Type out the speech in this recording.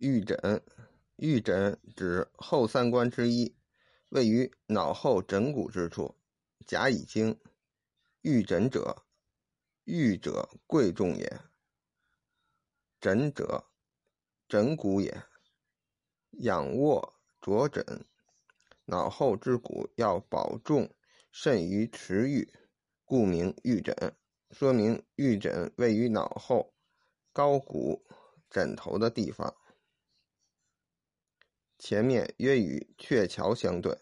玉枕，玉枕指后三关之一，位于脑后枕骨之处。甲乙经，玉枕者，玉者贵重也。枕者，枕骨也。仰卧着枕，脑后之骨要保重，甚于持玉，故名玉枕。说明玉枕位于脑后高骨枕头的地方。前面约与鹊桥相对。